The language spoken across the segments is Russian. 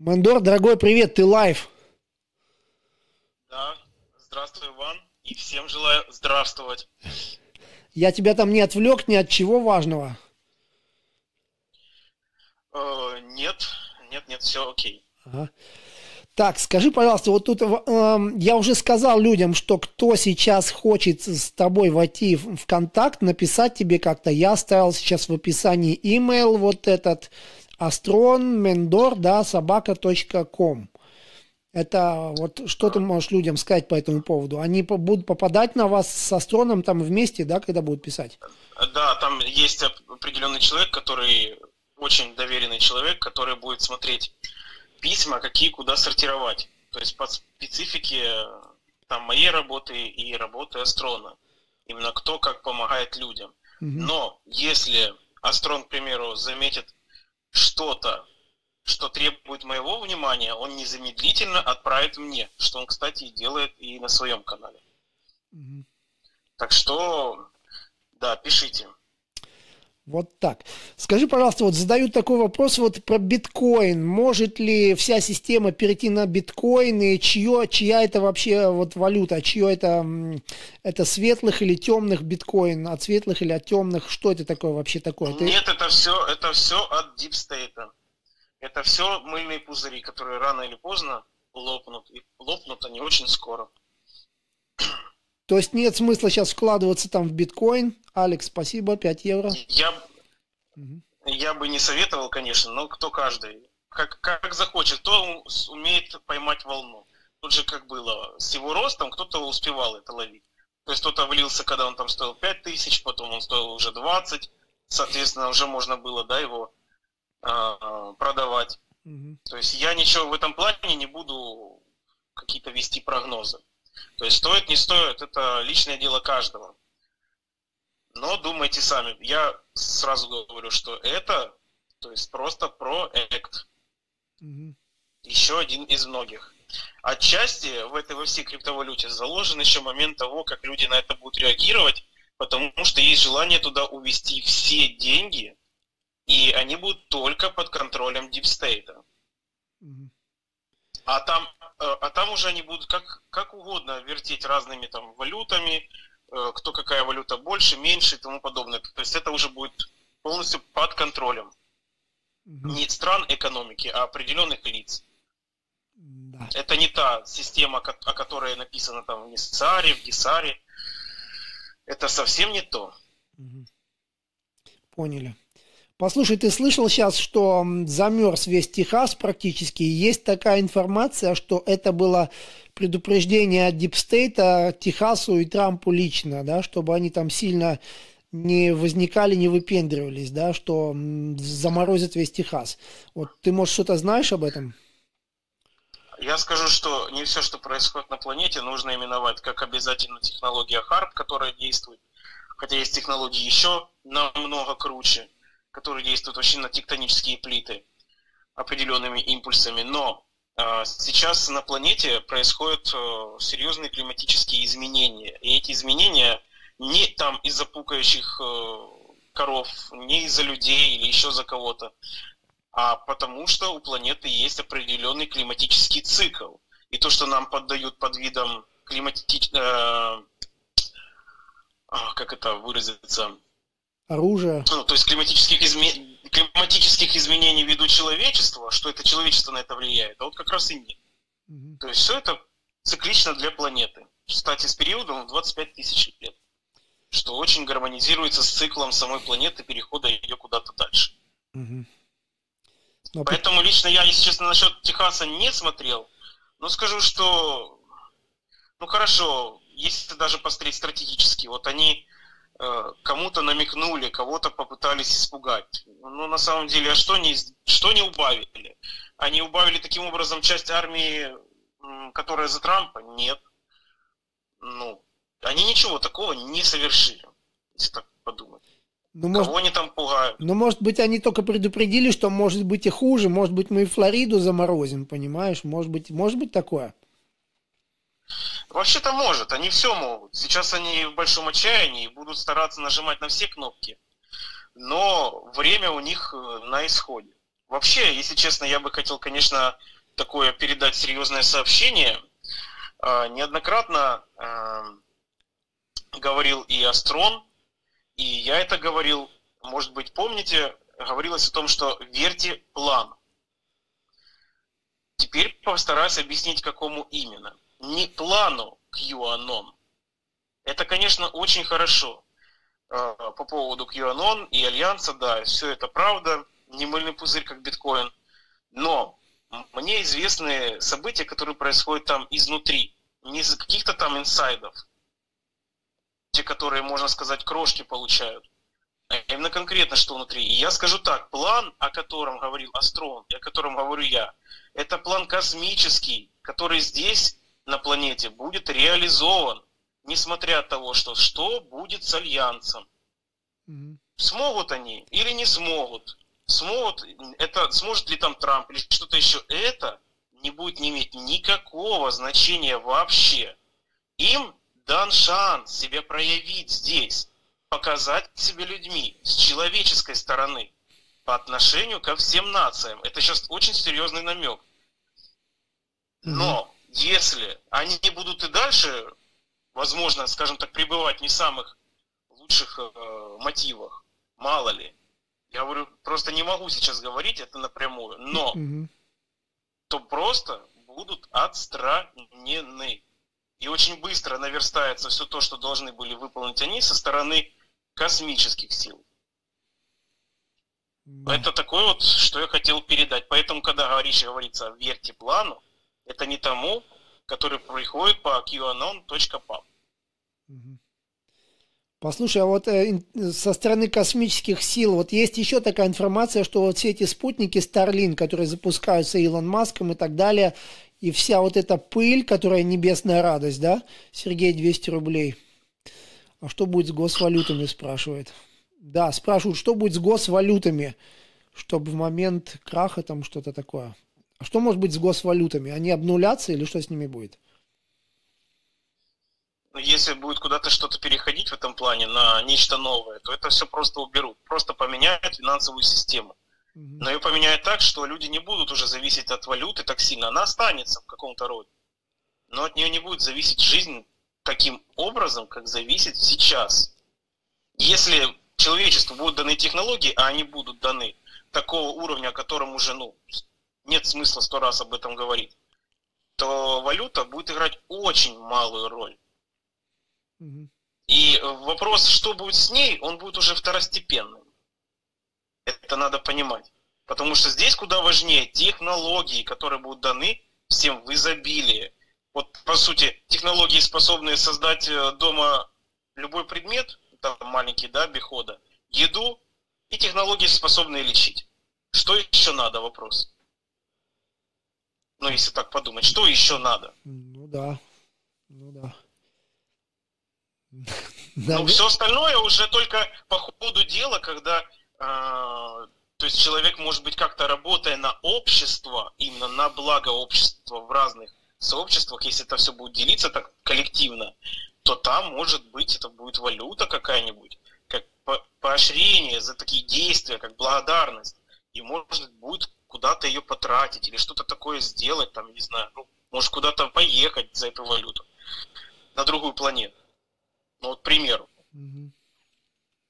Мэндор, дорогой привет, ты live. Да, здравствуй, Иван, и всем желаю здравствовать. Я тебя там не отвлек ни от чего важного? Э, нет, нет, нет, все окей. Ага. Так, скажи, пожалуйста, вот тут э, я уже сказал людям, что кто сейчас хочет с тобой войти в, в контакт, написать тебе как-то, я оставил сейчас в описании email вот этот astronmendor, да, собака.ком. Это вот что ты можешь людям сказать по этому поводу? Они будут попадать на вас с Астроном там вместе, да, когда будут писать? Да, там есть определенный человек, который очень доверенный человек, который будет смотреть письма, какие куда сортировать. То есть по специфике там моей работы и работы Астрона. Именно кто как помогает людям. Угу. Но если Астрон, к примеру, заметит что-то, что требует моего внимания, он незамедлительно отправит мне, что он, кстати, делает и на своем канале. Угу. Так что, да, пишите. Вот так. Скажи, пожалуйста, вот задают такой вопрос вот про биткоин. Может ли вся система перейти на биткоин и чье, чья это вообще вот валюта? Чье это, это светлых или темных биткоин? От светлых или от темных? Что это такое вообще такое? Нет, это все, это все от State. Это все мыльные пузыри, которые рано или поздно лопнут. И лопнут они очень скоро. То есть нет смысла сейчас вкладываться там в биткоин. Алекс, спасибо, 5 евро. Я, угу. я бы не советовал, конечно, но кто каждый. Как, как захочет, кто умеет поймать волну. Тут же как было, с его ростом кто-то успевал это ловить. То есть кто-то влился, когда он там стоил 5 тысяч, потом он стоил уже 20. Соответственно, уже можно было, да, его э, продавать. Угу. То есть я ничего в этом плане не буду какие-то вести прогнозы. То есть стоит, не стоит, это личное дело каждого. Но думайте сами. Я сразу говорю, что это, то есть просто проект. Угу. Еще один из многих. Отчасти в этой во всей криптовалюте заложен еще момент того, как люди на это будут реагировать, потому что есть желание туда увести все деньги, и они будут только под контролем дипстейта. Угу. А там а там уже они будут как, как угодно вертеть разными там валютами, э, кто какая валюта больше, меньше и тому подобное. То есть это уже будет полностью под контролем. Не стран экономики, а определенных лиц. Да. Это не та система, о которой написано там в Ниссаре, в Гисаре. Это совсем не то. Поняли. Послушай, ты слышал сейчас, что замерз весь Техас практически. Есть такая информация, что это было предупреждение от Дипстейта Техасу и Трампу лично, да, чтобы они там сильно не возникали, не выпендривались, да, что заморозят весь Техас. Вот ты, может, что-то знаешь об этом? Я скажу, что не все, что происходит на планете, нужно именовать как обязательно технология HARP, которая действует. Хотя есть технологии еще намного круче которые действуют вообще на тектонические плиты определенными импульсами. Но э, сейчас на планете происходят э, серьезные климатические изменения. И эти изменения не там из-за пукающих э, коров, не из-за людей или еще за кого-то, а потому что у планеты есть определенный климатический цикл. И то, что нам поддают под видом климатич... Э, как это выразиться? Оружие. Ну, то есть климатических, изме... климатических изменений ввиду человечества, что это человечество на это влияет, а вот как раз и нет. Угу. То есть все это циклично для планеты. Кстати, с периодом в 25 тысяч лет. Что очень гармонизируется с циклом самой планеты перехода ее куда-то дальше. Угу. Но... Поэтому лично я, если честно, насчет Техаса не смотрел, но скажу, что ну хорошо, если даже посмотреть стратегически, вот они кому-то намекнули, кого-то попытались испугать. Но на самом деле, а что не, что не убавили? Они убавили таким образом часть армии, которая за Трампа? Нет. Ну, они ничего такого не совершили, если так подумать. Ну, Кого может, они там пугают? Ну, может быть, они только предупредили, что может быть и хуже. Может быть, мы и Флориду заморозим, понимаешь? Может быть, может быть такое? Вообще-то может, они все могут. Сейчас они в большом отчаянии будут стараться нажимать на все кнопки. Но время у них э, на исходе. вообще, если честно, я бы хотел, конечно, такое передать серьезное сообщение. Э, неоднократно э, говорил и Астрон, и я это говорил, может быть, помните, говорилось о том, что верьте плану. Теперь постараюсь объяснить, какому именно. Не плану QAnon. Это, конечно, очень хорошо. Э, по поводу QAnon и Альянса, да, все это правда. Не мыльный пузырь, как биткоин. Но мне известны события, которые происходят там изнутри. Не из каких-то там инсайдов. Те, которые, можно сказать, крошки получают. А именно конкретно, что внутри. И я скажу так, план, о котором говорил Астрон, о котором говорю я, это план космический, который здесь, на планете, будет реализован, несмотря от того, что что будет с Альянсом. Mm-hmm. Смогут они или не смогут? Смогут, это, сможет ли там Трамп или что-то еще? Это не будет не иметь никакого значения вообще. Им дан шанс себя проявить здесь показать себя людьми с человеческой стороны по отношению ко всем нациям. Это сейчас очень серьезный намек. Но если они не будут и дальше, возможно, скажем так, пребывать не в самых лучших э, мотивах, мало ли, я говорю, просто не могу сейчас говорить это напрямую, но то просто будут отстранены. И очень быстро наверстается все то, что должны были выполнить они со стороны космических сил. Да. Это такое вот, что я хотел передать. Поэтому, когда говоришь, говорится верьте плану, это не тому, который приходит по qanon.pub. Послушай, а вот э, со стороны космических сил, вот есть еще такая информация, что вот все эти спутники Starlink, которые запускаются Илон Маском и так далее, и вся вот эта пыль, которая небесная радость, да, Сергей, 200 рублей – а что будет с госвалютами, спрашивает. Да, спрашивают, что будет с госвалютами, чтобы в момент краха там что-то такое. А что может быть с госвалютами? Они обнулятся или что с ними будет? Ну, если будет куда-то что-то переходить в этом плане на нечто новое, то это все просто уберут. Просто поменяют финансовую систему. Но ее поменяют так, что люди не будут уже зависеть от валюты так сильно. Она останется в каком-то роде. Но от нее не будет зависеть жизнь таким образом, как зависит сейчас. Если человечеству будут даны технологии, а они будут даны такого уровня, о котором уже ну, нет смысла сто раз об этом говорить, то валюта будет играть очень малую роль. Угу. И вопрос, что будет с ней, он будет уже второстепенным. Это надо понимать. Потому что здесь куда важнее технологии, которые будут даны всем в изобилии вот по сути технологии, способные создать э, дома любой предмет, там маленький, да, бихода, еду и технологии, способные лечить. Что еще надо, вопрос? Ну, если так подумать, что еще надо? Ну да, ну да. Ну, все остальное уже только по ходу дела, когда, э, то есть человек, может быть, как-то работая на общество, именно на благо общества в разных сообществах, если это все будет делиться так коллективно, то там, может быть, это будет валюта какая-нибудь, как поощрение за такие действия, как благодарность. И может будет куда-то ее потратить или что-то такое сделать, там, не знаю, ну, может куда-то поехать за эту валюту на другую планету. Ну вот, к примеру.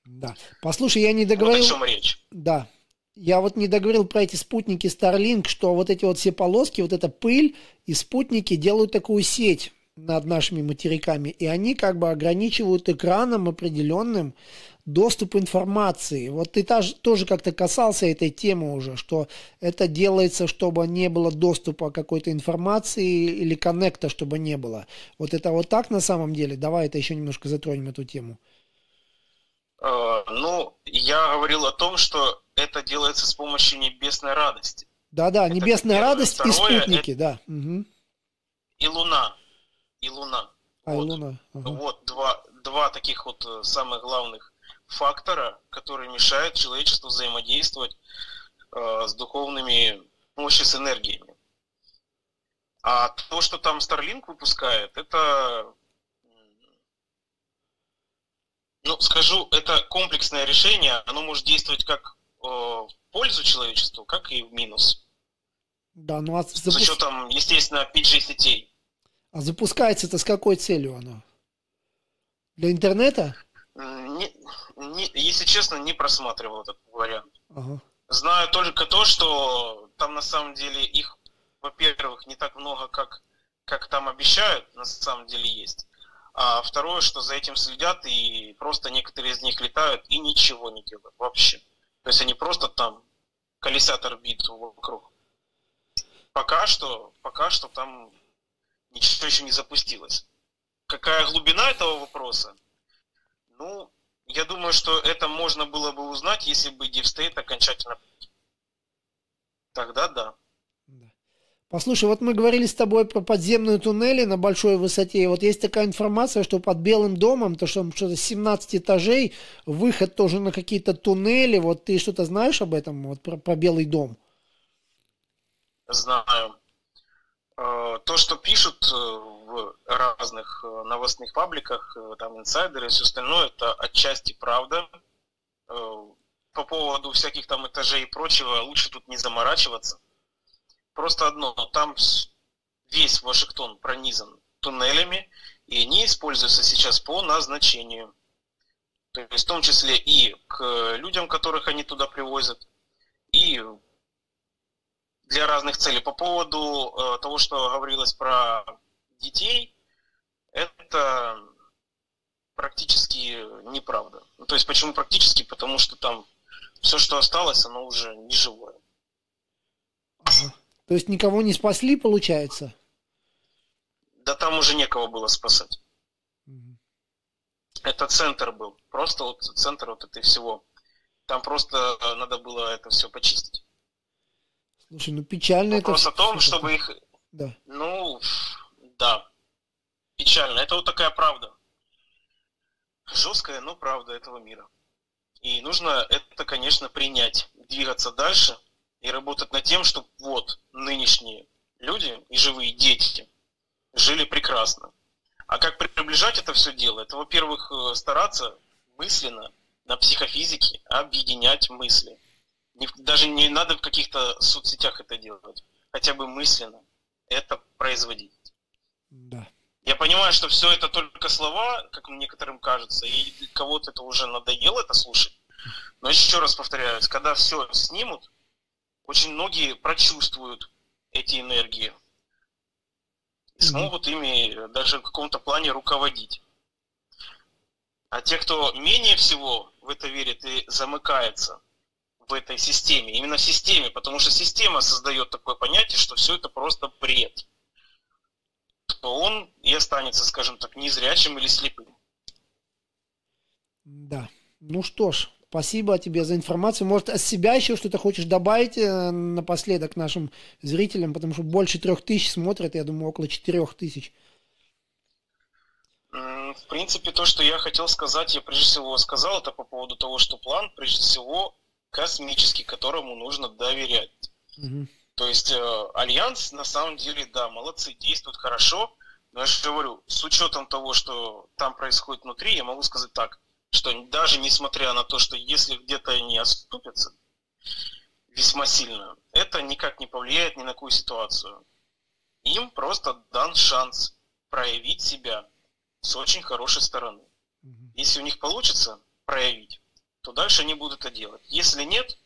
Да. Послушай, я не договорил. Вот о чем речь. Да, я вот не договорил про эти спутники Starlink, что вот эти вот все полоски, вот эта пыль и спутники делают такую сеть над нашими материками, и они как бы ограничивают экраном определенным доступ информации. Вот ты тоже как-то касался этой темы уже, что это делается, чтобы не было доступа какой-то информации или коннекта, чтобы не было. Вот это вот так на самом деле? Давай это еще немножко затронем эту тему. Э, ну, я говорил о том, что это делается с помощью небесной радости. Да-да, небесная первое. радость Второе, и спутники, это... да. Угу. И Луна. И Луна. А, вот, и Луна. Ага. Вот два, два таких вот э, самых главных фактора, которые мешают человечеству взаимодействовать э, с духовными, ну, вообще с энергиями. А то, что там Starlink выпускает, это ну, скажу, это комплексное решение, оно может действовать как э, пользу человечеству, как и в минус. Да, ну а запуск... с учетом, естественно, 5G сетей. А запускается это с какой целью оно? Для интернета? Не, если честно, не просматривал этот вариант. Ага. Знаю только то, что там на самом деле их, во-первых, не так много, как, как там обещают, на самом деле есть. А второе, что за этим следят, и просто некоторые из них летают и ничего не делают вообще. То есть они просто там колесят орбиту вокруг. Пока что, пока что там ничего еще не запустилось. Какая глубина этого вопроса? Ну, я думаю, что это можно было бы узнать, если бы State окончательно... Тогда да. Послушай, вот мы говорили с тобой про подземные туннели на большой высоте. И вот есть такая информация, что под Белым домом, то что что-то 17 этажей, выход тоже на какие-то туннели. Вот ты что-то знаешь об этом, вот про, про Белый дом? Знаю. Э, то, что пишут э, в разных э, новостных пабликах, там инсайдеры и все остальное, это отчасти правда. По поводу всяких там этажей и прочего, лучше тут не заморачиваться. Просто одно, там весь Вашингтон пронизан туннелями, и они используются сейчас по назначению. То есть в том числе и к людям, которых они туда привозят, и для разных целей. По поводу э, того, что говорилось про детей, это практически неправда. Ну, то есть почему практически? Потому что там все, что осталось, оно уже не живое. То есть никого не спасли, получается? Да там уже некого было спасать. Угу. Это центр был. Просто вот центр вот этой всего. Там просто э, надо было это все почистить. Слушай, ну печально Вопрос это... о том, чтобы их... Да. Ну, да. Печально. Это вот такая правда. Жесткая, но правда этого мира. И нужно это, конечно, принять, двигаться дальше и работать над тем, чтобы вот нынешние люди и живые дети жили прекрасно. А как приближать это все дело? Это, во-первых, э, стараться мысленно на психофизике объединять мысли – не, даже не надо в каких-то соцсетях это делать. Хотя бы мысленно это производить. Да. Я понимаю, что все это только слова, как некоторым кажется, и кого-то это уже надоело это слушать. Но еще раз повторяюсь, когда все снимут, очень многие прочувствуют эти энергии и смогут ими даже в каком-то плане руководить. А те, кто менее всего в это верит и замыкается, в этой системе, именно в системе, потому что система создает такое понятие, что все это просто бред, то он и останется, скажем так, незрячим или слепым. Да. Ну что ж, спасибо тебе за информацию. Может, от себя еще что-то хочешь добавить э, напоследок нашим зрителям, потому что больше трех тысяч смотрят, я думаю, около четырех тысяч. В принципе, то, что я хотел сказать, я прежде всего сказал, это по поводу того, что план, прежде всего, космический, которому нужно доверять. Угу. То есть э, Альянс на самом деле, да, молодцы, действуют хорошо, но я же говорю, с учетом того, что там происходит внутри, я могу сказать так, что даже несмотря на то, что если где-то они отступятся весьма сильно, это никак не повлияет ни на какую ситуацию. Им просто дан шанс проявить себя с очень хорошей стороны. Если у них получится проявить, то дальше они будут это делать. Если нет,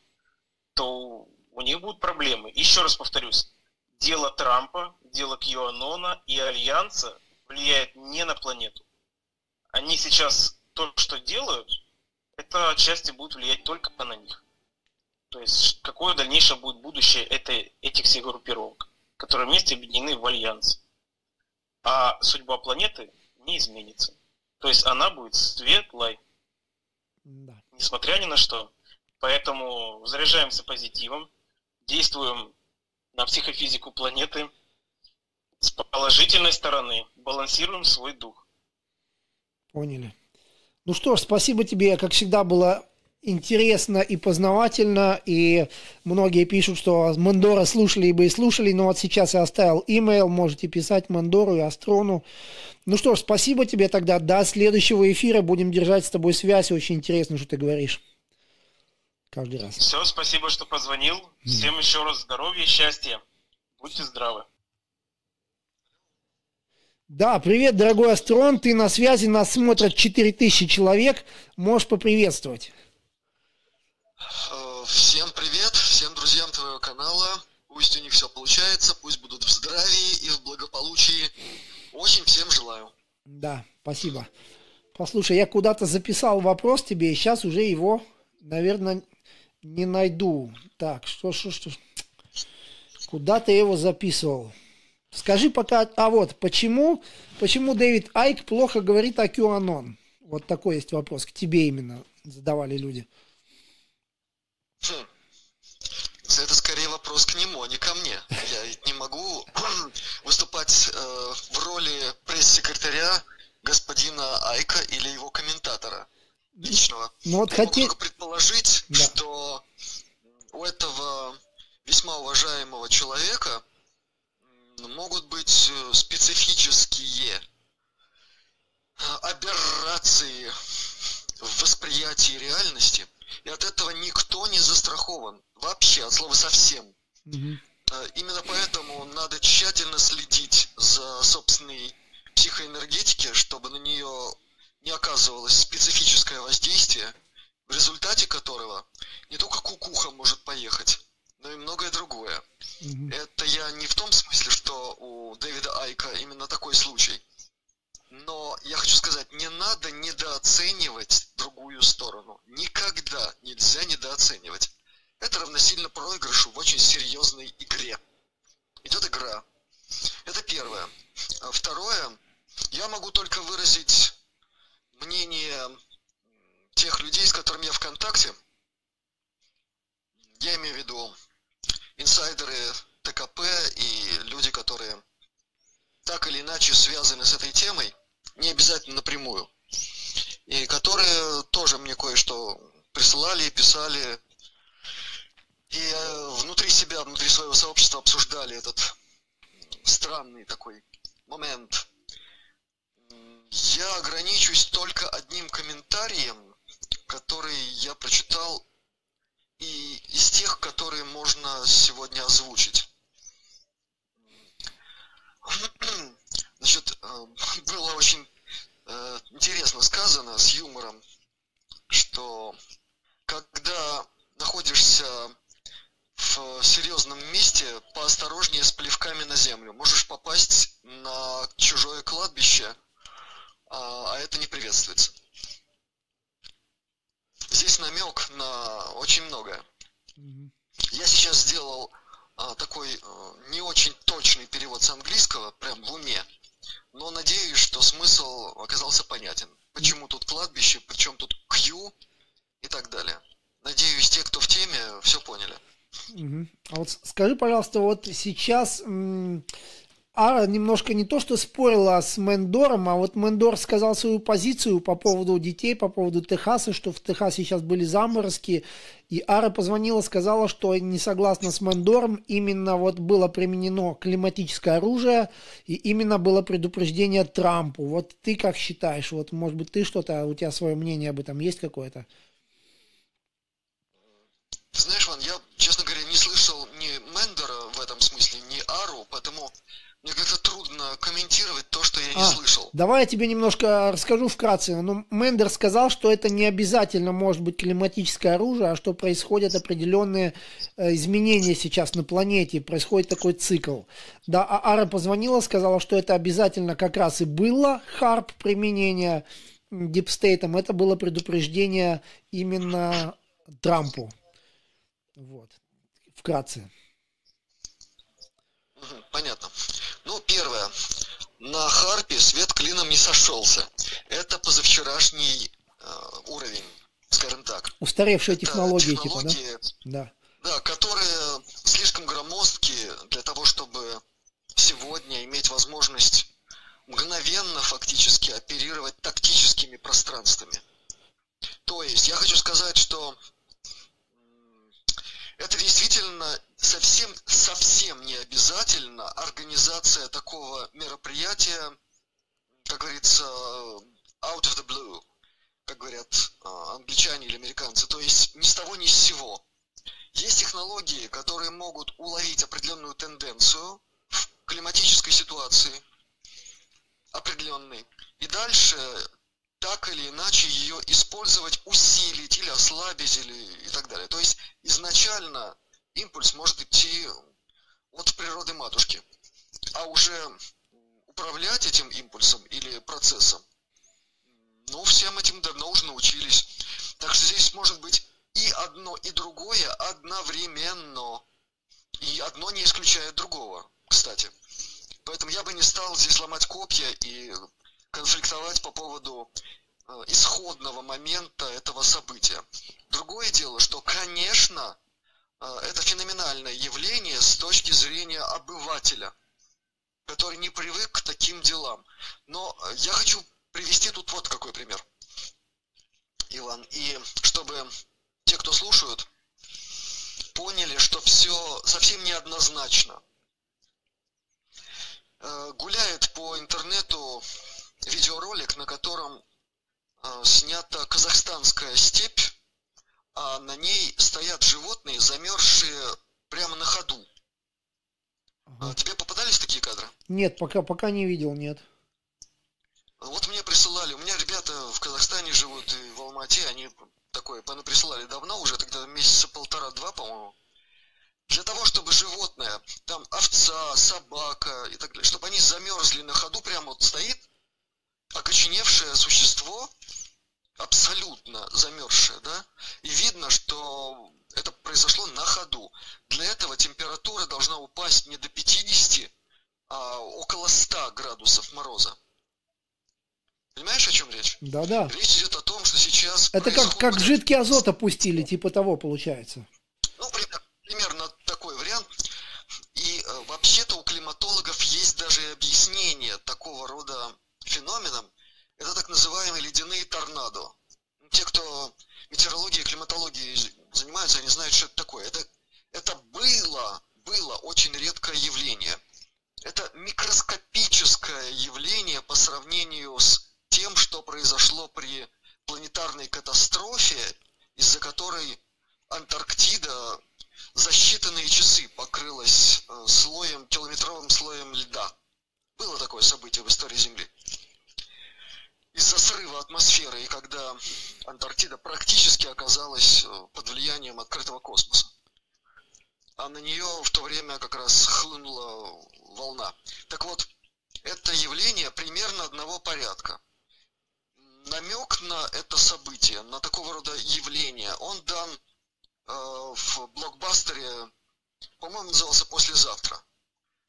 то у них будут проблемы. Еще раз повторюсь, дело Трампа, дело Кьюанона и Альянса влияет не на планету. Они сейчас то, что делают, это отчасти будет влиять только на них. То есть какое дальнейшее будет будущее этой, этих всех группировок, которые вместе объединены в Альянс. А судьба планеты не изменится. То есть она будет светлой. Да несмотря ни на что. Поэтому заряжаемся позитивом, действуем на психофизику планеты с положительной стороны, балансируем свой дух. Поняли. Ну что ж, спасибо тебе, как всегда было интересно и познавательно, и многие пишут, что Мандора слушали бы и слушали, но вот сейчас я оставил имейл, можете писать Мандору и Астрону. Ну что ж, спасибо тебе тогда, до следующего эфира, будем держать с тобой связь, очень интересно, что ты говоришь. каждый раз. Все, спасибо, что позвонил. Всем еще раз здоровья, счастья. Будьте здравы. Да, привет, дорогой Астрон, ты на связи, нас смотрят 4000 человек, можешь поприветствовать. Э, всем привет, всем друзьям твоего канала, пусть у них все получается, пусть будут в здравии и в благополучии, очень всем желаю. Да, спасибо. Послушай, я куда-то записал вопрос тебе, и сейчас уже его, наверное, не найду. Так, что, что, что, куда ты его записывал? Скажи пока, а вот, почему, почему Дэвид Айк плохо говорит о QAnon? Вот такой есть вопрос, к тебе именно задавали люди. Хм. Это скорее вопрос к нему, а не ко мне. Я не могу выступать э, в роли пресс-секретаря господина Айка или его комментатора личного. Ну, вот хотел... могу предположить, да. что у этого весьма уважаемого человека могут быть э, специфические аберрации в восприятии реальности, и от этого никто не застрахован. Вообще, от слова совсем. Угу. Именно поэтому надо тщательно следить за собственной психоэнергетики, чтобы на нее не оказывалось специфическое воздействие, в результате которого не только кукуха может поехать, но и многое другое. Mm-hmm. Это я не в том смысле, что у Дэвида Айка именно такой случай. Но я хочу сказать, не надо недооценивать другую сторону. Никогда нельзя недооценивать. Это равносильно проигрышу в очень серьезной игре. Идет игра. Это первое. А второе, я могу только выразить мнение тех людей, с которыми я в контакте. Я имею в виду инсайдеры ТКП и люди, которые так или иначе связаны с этой темой, не обязательно напрямую, и которые тоже мне кое-что присылали, писали, и э, внутри себя, внутри своего сообщества обсуждали этот странный такой момент. Я ограничусь только одним комментарием, который я прочитал и из тех, которые можно сегодня озвучить. Значит, э, было очень э, интересно сказано с юмором, что когда находишься в серьезном месте, поосторожнее с плевками на землю. Можешь попасть на чужое кладбище, а, а это не приветствуется. Здесь намек на очень многое. Я сейчас сделал а, такой а, не очень точный перевод с английского, прям в уме, но надеюсь, что смысл оказался понятен. Почему тут кладбище, причем тут Q и так далее. Надеюсь, те, кто в теме, все поняли. А вот скажи, пожалуйста, вот сейчас Ара немножко не то, что спорила с Мендором, а вот Мендор сказал свою позицию по поводу детей, по поводу Техаса, что в Техасе сейчас были заморозки, и Ара позвонила, сказала, что не согласна с Мендором, именно вот было применено климатическое оружие, и именно было предупреждение Трампу. Вот ты как считаешь, вот может быть ты что-то, у тебя свое мнение об этом есть какое-то? Знаешь, Ван, я, честно говоря, не слышал ни Мендера в этом смысле, ни Ару, поэтому мне как-то трудно комментировать то, что я не а, слышал. Давай я тебе немножко расскажу вкратце. Ну, Мендер сказал, что это не обязательно может быть климатическое оружие, а что происходят определенные э, изменения сейчас на планете, происходит такой цикл. Да, а Ара позвонила, сказала, что это обязательно как раз и было харп применения дипстейтом. Это было предупреждение именно Трампу. Вот. Вкратце. Понятно. Ну, первое. На Харпе свет клином не сошелся. Это позавчерашний э, уровень, скажем так. Устаревшие технологии, технологии, типа, да? Да. Да, которые слишком громоздкие для того, чтобы сегодня иметь возможность мгновенно фактически оперировать тактическими пространствами. То есть я хочу сказать, что это действительно совсем, совсем не обязательно организация такого мероприятия, как говорится, out of the blue. как говорят а, англичане или американцы, то есть ни с того ни с сего. Есть технологии, которые могут уловить определенную тенденцию в климатической ситуации определенной, и дальше так или иначе ее использовать, усилить или ослабить или и так далее. То есть изначально импульс может идти от природы матушки, а уже управлять этим импульсом или процессом, ну, всем этим давно уже научились. Так что здесь может быть и одно, и другое одновременно. И одно не исключает другого, кстати. Поэтому я бы не стал здесь ломать копья и конфликтовать по поводу э, исходного момента этого события. Другое дело, что, конечно, это феноменальное явление с точки зрения обывателя, который не привык к таким делам. Но э, я хочу привести тут вот какой пример, Иван. И чтобы те, кто слушают, поняли, что все совсем неоднозначно. Гуляет по интернету видеоролик, на котором э, снята казахстанская степь, а на ней стоят животные, замерзшие прямо на ходу. Ага. А тебе попадались такие кадры? Нет, пока, пока не видел, нет. Вот мне присылали, у меня ребята в Казахстане живут и в Алмате, они такое присылали давно уже, тогда месяца полтора-два, по-моему. Для того, чтобы животное, там овца, собака и так далее, чтобы они замерзли на ходу, прямо вот стоит окоченевшее существо, абсолютно замерзшее, да, и видно, что это произошло на ходу. Для этого температура должна упасть не до 50, а около 100 градусов мороза. Понимаешь, о чем речь? Да, да. Речь идет о том, что сейчас... Это как, как жидкий азот опустили, типа того получается. Ну, примерно такой вариант. И э, вообще-то у климатологов есть даже объяснение такого рода феноменом, это так называемые ледяные торнадо. Те, кто метеорологией климатологией занимаются, они знают, что это такое. Это, это было, было очень редкое явление. Это микроскопическое явление по сравнению с тем, что произошло при планетарной катастрофе, из-за которой Антарктида за считанные часы покрылась э, слоем, километровым слоем льда. Было такое событие в истории Земли из-за срыва атмосферы, и когда Антарктида практически оказалась э, под влиянием открытого космоса. А на нее в то время как раз хлынула волна. Так вот, это явление примерно одного порядка. Намек на это событие, на такого рода явление, он дан э, в блокбастере, по-моему, назывался «Послезавтра».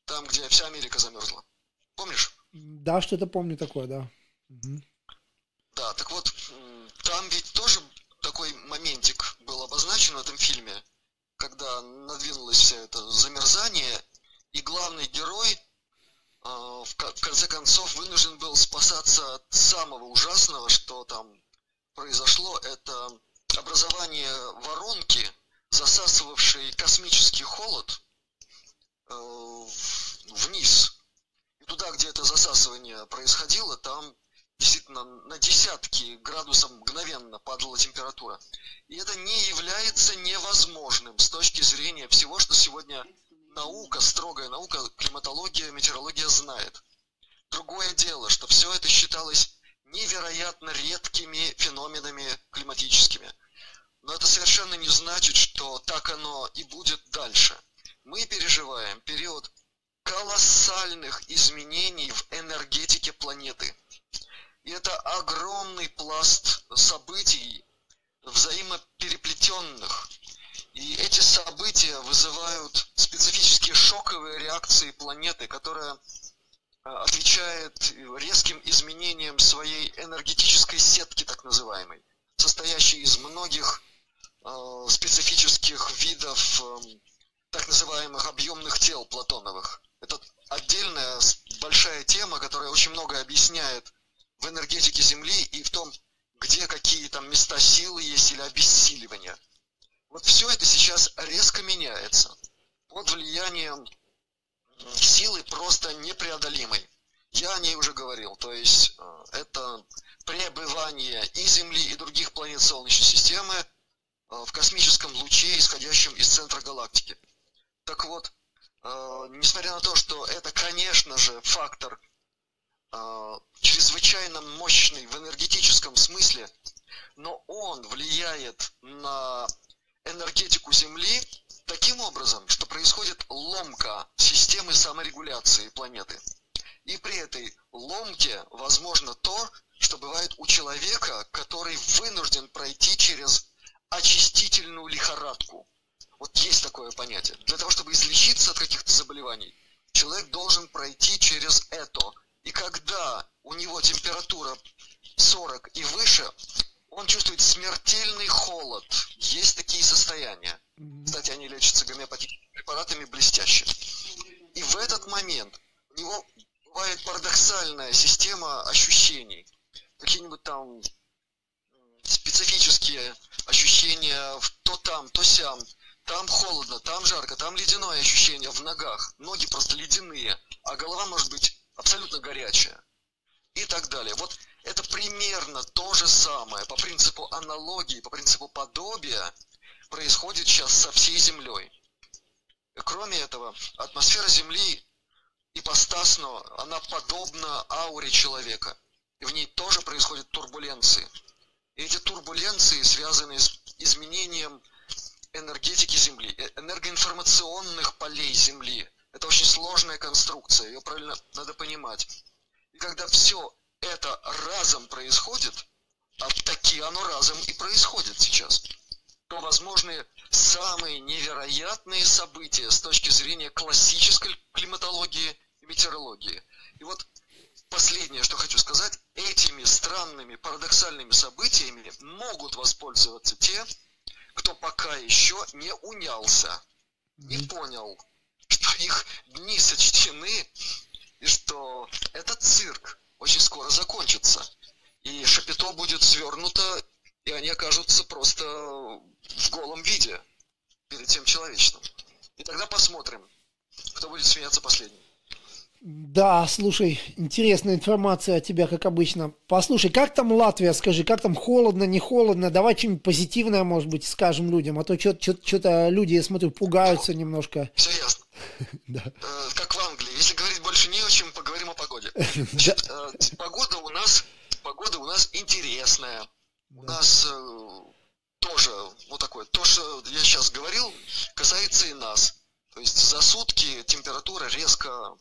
Там, где вся Америка замерзла. Помнишь? Да, что-то помню такое, да. Угу. Да, так вот, там ведь тоже такой моментик был обозначен в этом фильме, когда надвинулось все это замерзание, и главный герой а, в конце концов вынужден был спасаться от самого ужасного, что там произошло, это образование воронки, засасывавшей космический холод э, вниз. И туда, где это засасывание происходило, там действительно на десятки градусов мгновенно падала температура. И это не является невозможным с точки зрения всего, что сегодня наука, строгая наука, климатология, метеорология знает. Другое дело, что все это считалось невероятно редкими феноменами климатическими. Но это совершенно не значит, что так оно и будет дальше. Мы переживаем период колоссальных изменений в энергетике планеты – и это огромный пласт событий, взаимопереплетенных. И эти события вызывают специфические шоковые реакции планеты, которая э, отвечает резким изменениям своей энергетической сетки, так называемой, состоящей из многих э, специфических видов э, так называемых объемных тел платоновых. Это отдельная большая тема, которая очень много объясняет в энергетике Земли и в том, где какие там места силы есть или обессиливания. Вот все это сейчас резко меняется под влиянием силы просто непреодолимой. я о ней уже говорил. То есть э, это пребывание и Земли, и других планет Солнечной системы э, в космическом луче, исходящем из центра галактики. Так вот, э, несмотря на то, что это, конечно же, фактор чрезвычайно мощный в энергетическом смысле, но он влияет на энергетику Земли таким образом, что происходит ломка системы саморегуляции планеты. И при этой ломке возможно то, что бывает у человека, который вынужден пройти через очистительную лихорадку. Вот есть такое понятие. Для того, чтобы излечиться от каких-то заболеваний, человек должен пройти через это. И когда у него температура 40 и выше, он чувствует смертельный холод. Есть такие состояния. Кстати, они лечатся гомеопатическими препаратами блестяще. И в этот момент у него бывает парадоксальная система ощущений. Какие-нибудь там специфические ощущения то там, то сям. Там холодно, там жарко, там ледяное ощущение в ногах. Ноги просто ледяные, а голова может быть абсолютно горячая. И так далее. Вот это примерно то же самое по принципу аналогии, по принципу подобия происходит сейчас со всей Землей. Кроме этого, атмосфера Земли ипостасно, она подобна ауре человека. И в ней тоже происходят турбуленции. И эти турбуленции связаны с изменением энергетики Земли, э, энергоинформационных полей Земли. Это очень сложная конструкция, ее правильно надо понимать. И когда все это разом происходит, а таки оно разом и происходит сейчас, то возможны самые невероятные события с точки зрения классической климатологии и метеорологии. И вот последнее, что хочу сказать, этими странными, парадоксальными событиями могут воспользоваться те, кто пока еще не унялся, не понял, что их дни сочтены, и что этот цирк очень скоро закончится. И шапито будет свернуто, и они окажутся просто в голом виде перед тем человечным. И тогда посмотрим, кто будет смеяться последним. Да, слушай, интересная информация от тебя, как обычно. Послушай, как там Латвия, скажи, как там холодно, не холодно? Давай что-нибудь позитивное, может быть, скажем людям, а то что-то люди, я смотрю, пугаются немножко. Все ясно. да. Э, как в Англии. Если говорить больше не о чем, поговорим о погоде. Значит, э, погода у нас, погода у нас интересная. У нас э, тоже вот такое, то, что я сейчас говорил, касается и нас. То есть за сутки температура резко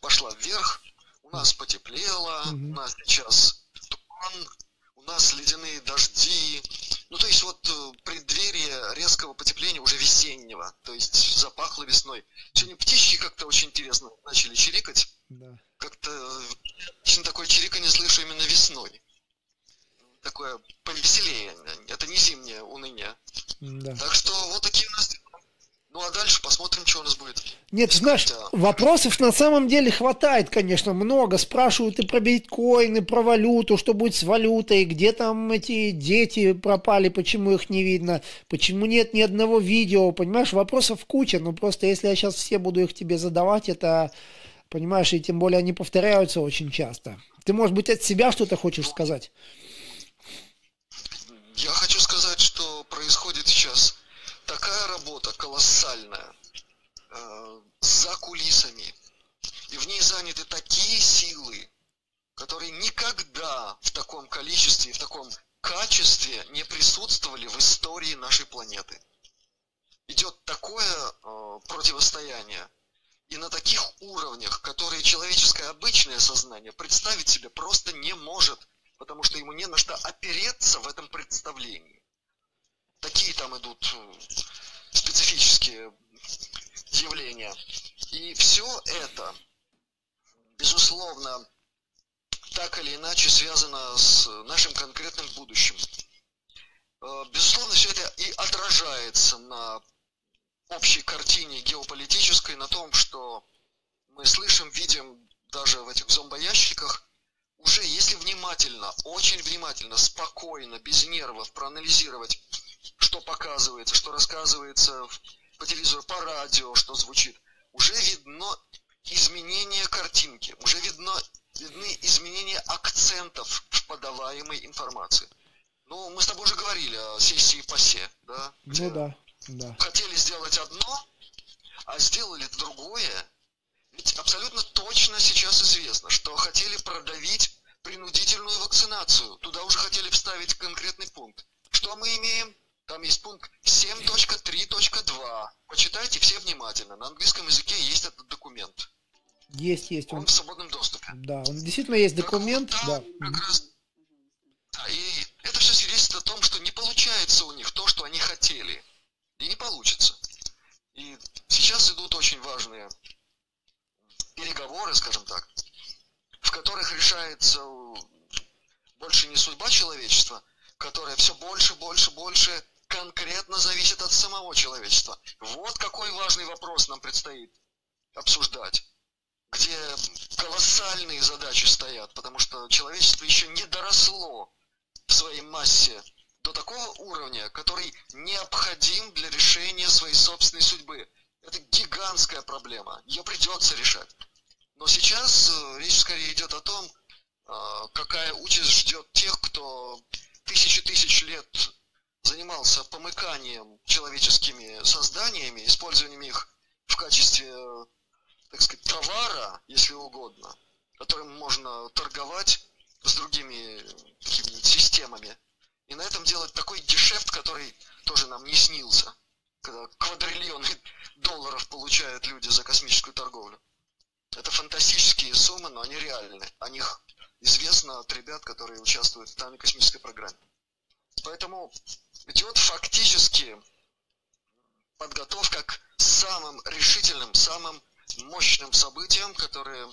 пошла вверх, у нас потеплело, у нас сейчас туман, у нас ледяные дожди. Ну, то есть вот э, преддверие резкого потепления уже весеннего, то есть запахло весной. Сегодня птички как-то очень интересно начали чирикать. Да. Как-то очень такое чириканье слышу именно весной. Такое повеселее. Это не зимнее уныние. Да. Так что вот такие у нас ну а дальше посмотрим, что у нас будет. Нет, знаешь, вопросов на самом деле хватает, конечно, много. Спрашивают и про биткоины, про валюту, что будет с валютой, где там эти дети пропали, почему их не видно, почему нет ни одного видео, понимаешь, вопросов куча, но просто если я сейчас все буду их тебе задавать, это, понимаешь, и тем более они повторяются очень часто. Ты, может быть, от себя что-то хочешь сказать? Я хочу сказать, что происходит сейчас такая работа колоссальная э, за кулисами. И в ней заняты такие силы, которые никогда в таком количестве, в таком качестве не присутствовали в истории нашей планеты. Идет такое э, противостояние, и на таких уровнях, которые человеческое обычное сознание представить себе просто не может, потому что ему не на что опереться в этом представлении такие там идут э, специфические явления. И все это, безусловно, так или иначе связано с нашим конкретным будущим. Э, безусловно, все это и отражается на общей картине геополитической, на том, что мы слышим, видим даже в этих зомбоящиках, уже если внимательно, очень внимательно, спокойно, без нервов проанализировать что показывается, что рассказывается по телевизору, по радио, что звучит, уже видно изменение картинки, уже видно видны изменения акцентов в подаваемой информации. Ну, мы с тобой уже говорили о сессии ПАСЕ, да? Ну да, да. Хотели сделать одно, а сделали другое. Ведь абсолютно точно сейчас известно, что хотели продавить принудительную вакцинацию. Туда уже хотели вставить конкретный пункт. Что мы имеем? Там есть пункт 7.3.2. Почитайте все внимательно. На английском языке есть этот документ. Есть, есть. Он, он в свободном доступе. Да, он действительно есть документ. Так, да. Как раз, да, и это все свидетельствует о том, что не получается у них то, что они хотели. И не получится. И сейчас идут очень важные переговоры, скажем так, в которых решается больше не судьба человечества, которая все больше, больше, больше конкретно зависит от самого человечества. Вот какой важный вопрос нам предстоит обсуждать, где колоссальные задачи стоят, потому что человечество еще не доросло в своей массе до такого уровня, который необходим для решения своей собственной судьбы. Это гигантская проблема, ее придется решать. Но сейчас э, речь скорее идет о том, э, какая участь ждет тех, кто тысячи тысяч лет занимался помыканием человеческими созданиями, использованием их в качестве, так сказать, товара, если угодно, которым можно торговать с другими системами. И на этом делать такой дешевт, который тоже нам не снился, когда квадриллионы долларов получают люди за космическую торговлю. Это фантастические суммы, но они реальны. О них известно от ребят, которые участвуют в данной космической программе. Поэтому идет фактически подготовка к самым решительным, самым мощным событиям, которые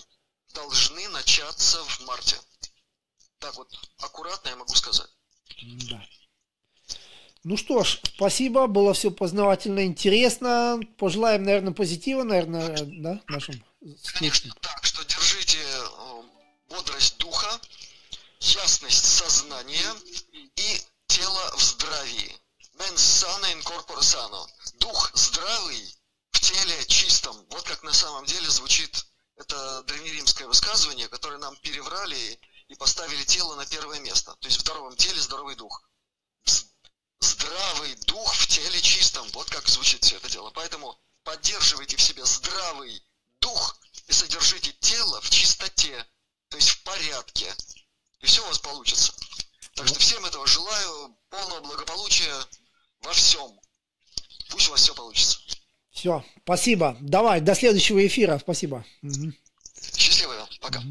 должны начаться в марте. Так вот, аккуратно я могу сказать. Да. Ну что ж, спасибо, было все познавательно, интересно. Пожелаем, наверное, позитива, наверное, да, нашим Конечно, так, что держите э, бодрость духа, ясность сознания и тело в здравии. Mens sana in corpore sano. Дух здравый в теле чистом. Вот как на самом деле звучит это древнеримское высказывание, которое нам переврали и поставили тело на первое место. То есть в здоровом теле здоровый дух. Здравый дух в теле чистом. Вот как звучит все это дело. Поэтому поддерживайте в себе здравый дух и содержите тело в чистоте, то есть в порядке. И все у вас получится. Так что ну. всем этого желаю, полного благополучия во всем. Пусть у вас все получится. Все, спасибо. Давай, до следующего эфира. Спасибо. Счастливо, пока.